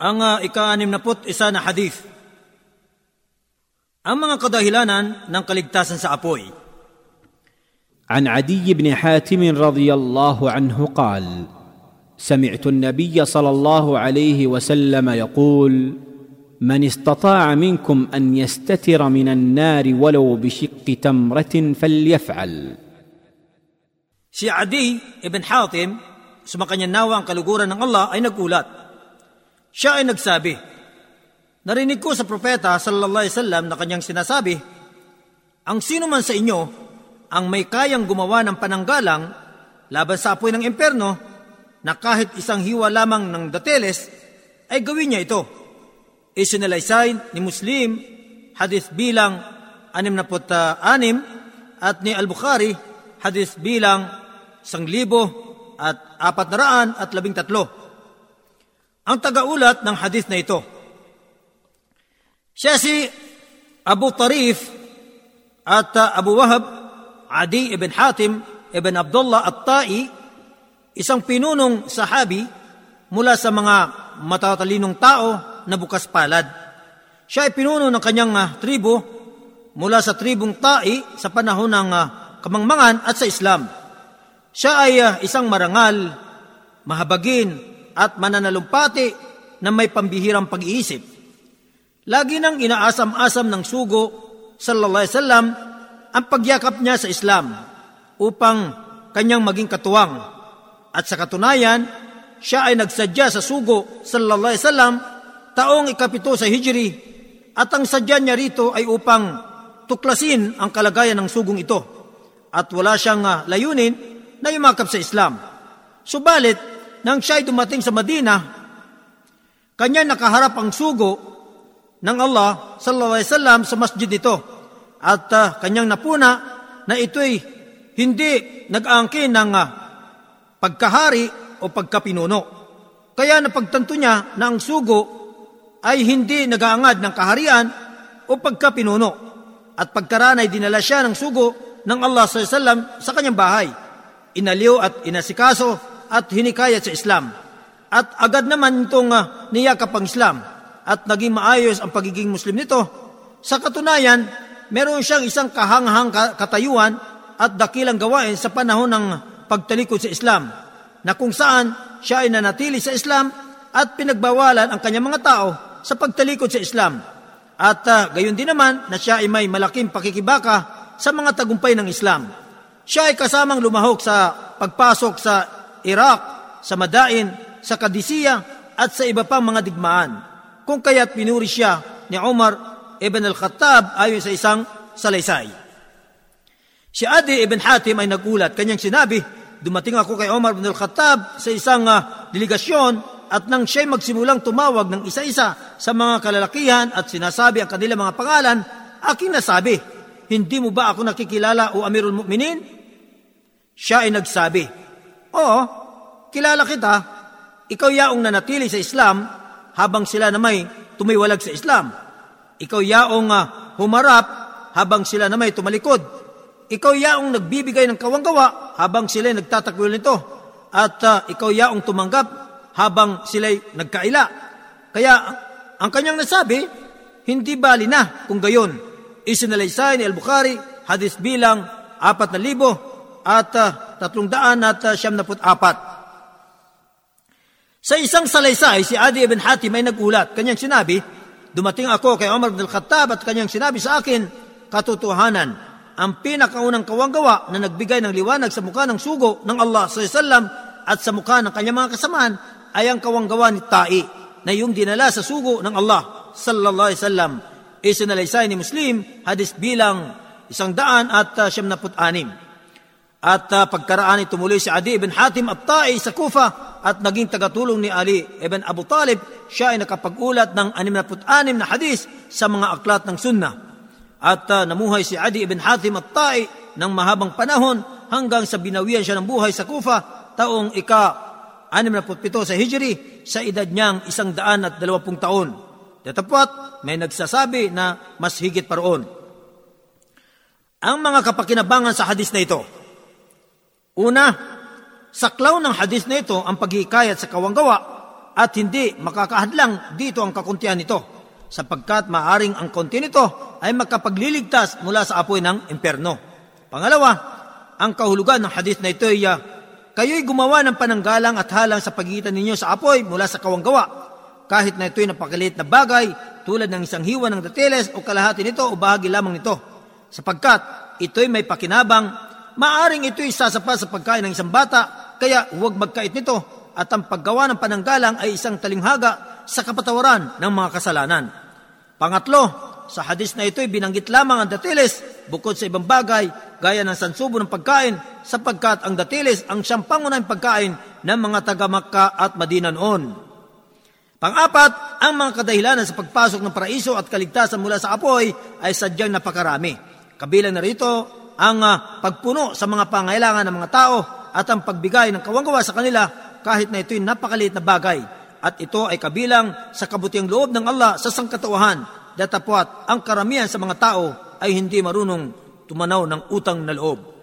Ang uh, ika-anim na put isa na hadith. Ang mga kadahilanan ng kaligtasan sa apoy. عن عدي بن حاتم رضي الله عنه قال سمعت النبي صلى الله عليه وسلم يقول من استطاع منكم ان يستتر من النار ولو بشق تمره فليفعل Si Adi ibn Hatim, sumakanyang nawa ang kaluguran ng Allah ay nagulat. Siya ay nagsabi, Narinig ko sa propeta sallallahu alaihi wasallam na kanyang sinasabi, Ang sino man sa inyo ang may kayang gumawa ng pananggalang laban sa apoy ng impyerno na kahit isang hiwa lamang ng dateles ay gawin niya ito. Isinalaysay ni Muslim hadith bilang 66 at ni Al-Bukhari hadith bilang 1,000 at 413. Ang tagaulat ng hadith na ito. Siya si Abu Tarif at uh, Abu Wahab, Adi ibn Hatim ibn Abdullah at-Tai, isang pinunong sahabi mula sa mga matatalinong tao na bukas palad. Siya ay pinuno ng kanyang uh, tribo mula sa tribong Tai sa panahon ng uh, kamangmangan at sa Islam. Siya ay uh, isang marangal, mahabagin at mananalumpati na may pambihirang pag-iisip. Lagi nang inaasam-asam ng sugo, sallallahu alaihi wasallam, ang pagyakap niya sa Islam upang kanyang maging katuwang. At sa katunayan, siya ay nagsadya sa sugo, sallallahu alaihi wasallam, taong ikapito sa Hijri, at ang sadya niya rito ay upang tuklasin ang kalagayan ng sugong ito. At wala siyang uh, layunin na yumakap sa Islam. Subalit, nang siya ay dumating sa Madina, kanya nakaharap ang sugo ng Allah sallallahu alaihi wasallam sa masjid nito at uh, kanyang napuna na ito'y hindi nag-aangkin ng uh, pagkahari o pagkapinuno. Kaya napagtanto niya na ang sugo ay hindi nag-aangad ng kaharian o pagkapinuno. At pagkaranay dinala siya ng sugo ng Allah sallallahu alaihi wasallam sa kanyang bahay inaliw at inasikaso at hinikayat sa Islam. At agad naman itong uh, niyakap ang Islam at naging maayos ang pagiging Muslim nito. Sa katunayan, meron siyang isang kahanghang katayuan at dakilang gawain sa panahon ng pagtalikod sa Islam na kung saan siya ay nanatili sa Islam at pinagbawalan ang kanyang mga tao sa pagtalikod sa Islam. At uh, gayon din naman na siya ay may malaking pakikibaka sa mga tagumpay ng Islam. Siya ay kasamang lumahok sa pagpasok sa Iraq, sa Madain, sa Kadisiya at sa iba pang mga digmaan. Kung kaya't pinuri siya ni Umar ibn al-Khattab ayon sa isang salaysay. Si Adi ibn Hatim ay nagulat. Kanyang sinabi, dumating ako kay Umar ibn al-Khattab sa isang uh, delegasyon at nang siya'y magsimulang tumawag ng isa-isa sa mga kalalakihan at sinasabi ang kanilang mga pangalan, aking nasabi, hindi mo ba ako nakikilala o Amirul Mu'minin? Siya ay nagsabi, Oo, kilala kita. Ikaw yaong nanatili sa Islam habang sila na may tumiwalag sa Islam. Ikaw yaong uh, humarap habang sila na may tumalikod. Ikaw yaong nagbibigay ng kawanggawa habang sila nagtatakwil nito. At uh, ikaw yaong tumanggap habang sila'y nagkaila. Kaya ang kanyang nasabi, hindi bali na kung gayon. Isinalaysay ni Al-Bukhari, hadis bilang apat na libo at uh, tatlong daan at uh, siyam na apat. Sa isang salaysay, si Adi ibn Hatim ay nagulat. Kanyang sinabi, dumating ako kay Umar ibn al-Khattab at kanyang sinabi sa akin, katotohanan, ang pinakaunang kawanggawa na nagbigay ng liwanag sa mukha ng sugo ng Allah sallam at sa mukha ng kanyang mga kasamaan ay ang kawanggawa ni Tai na yung dinala sa sugo ng Allah sallallahu alaihi wasallam. Isinalaysay ni Muslim, hadis bilang isang daan at uh, siyam na anim. At uh, pagkaraan ay tumuloy si Adi ibn Hatim at Ta'i sa Kufa at naging tagatulong ni Ali ibn Abu Talib. Siya ay nakapag-ulat ng 66 na hadis sa mga aklat ng sunnah. At uh, namuhay si Adi ibn Hatim at Ta'i ng mahabang panahon hanggang sa binawian siya ng buhay sa Kufa taong ika 67 sa Hijri sa edad niyang isang daan at dalawapung taon. Datapwat, may nagsasabi na mas higit pa roon. Ang mga kapakinabangan sa hadis na ito, Una, saklaw ng hadis na ito ang paghikayat sa kawanggawa at hindi makakahadlang dito ang kakuntihan nito sapagkat maaring ang konti nito ay makapagliligtas mula sa apoy ng imperno. Pangalawa, ang kahulugan ng hadith na ito ay uh, kayo'y gumawa ng pananggalang at halang sa pagitan ninyo sa apoy mula sa kawanggawa. Kahit na ito'y napakaliit na bagay tulad ng isang hiwa ng datiles o kalahati nito o bahagi lamang nito. Sapagkat ito'y may pakinabang, maaring ito'y sasapat sa pagkain ng isang bata, kaya huwag magkait nito at ang paggawa ng pananggalang ay isang talinghaga sa kapatawaran ng mga kasalanan. Pangatlo, sa hadis na ito'y binanggit lamang ang datilis bukod sa ibang bagay gaya ng sansubo ng pagkain sapagkat ang datilis ang siyang pangunahing pagkain ng mga taga Makka at Madina noon. Pang-apat, ang mga kadahilanan sa pagpasok ng paraiso at kaligtasan mula sa apoy ay sadyang napakarami. Kabilang na rito ang uh, pagpuno sa mga pangailangan ng mga tao at ang pagbigay ng kawanggawa sa kanila kahit na ito'y napakaliit na bagay at ito ay kabilang sa kabutiang loob ng Allah sa sangkatauhan datapwat ang karamihan sa mga tao ay hindi marunong tumanaw ng utang na loob.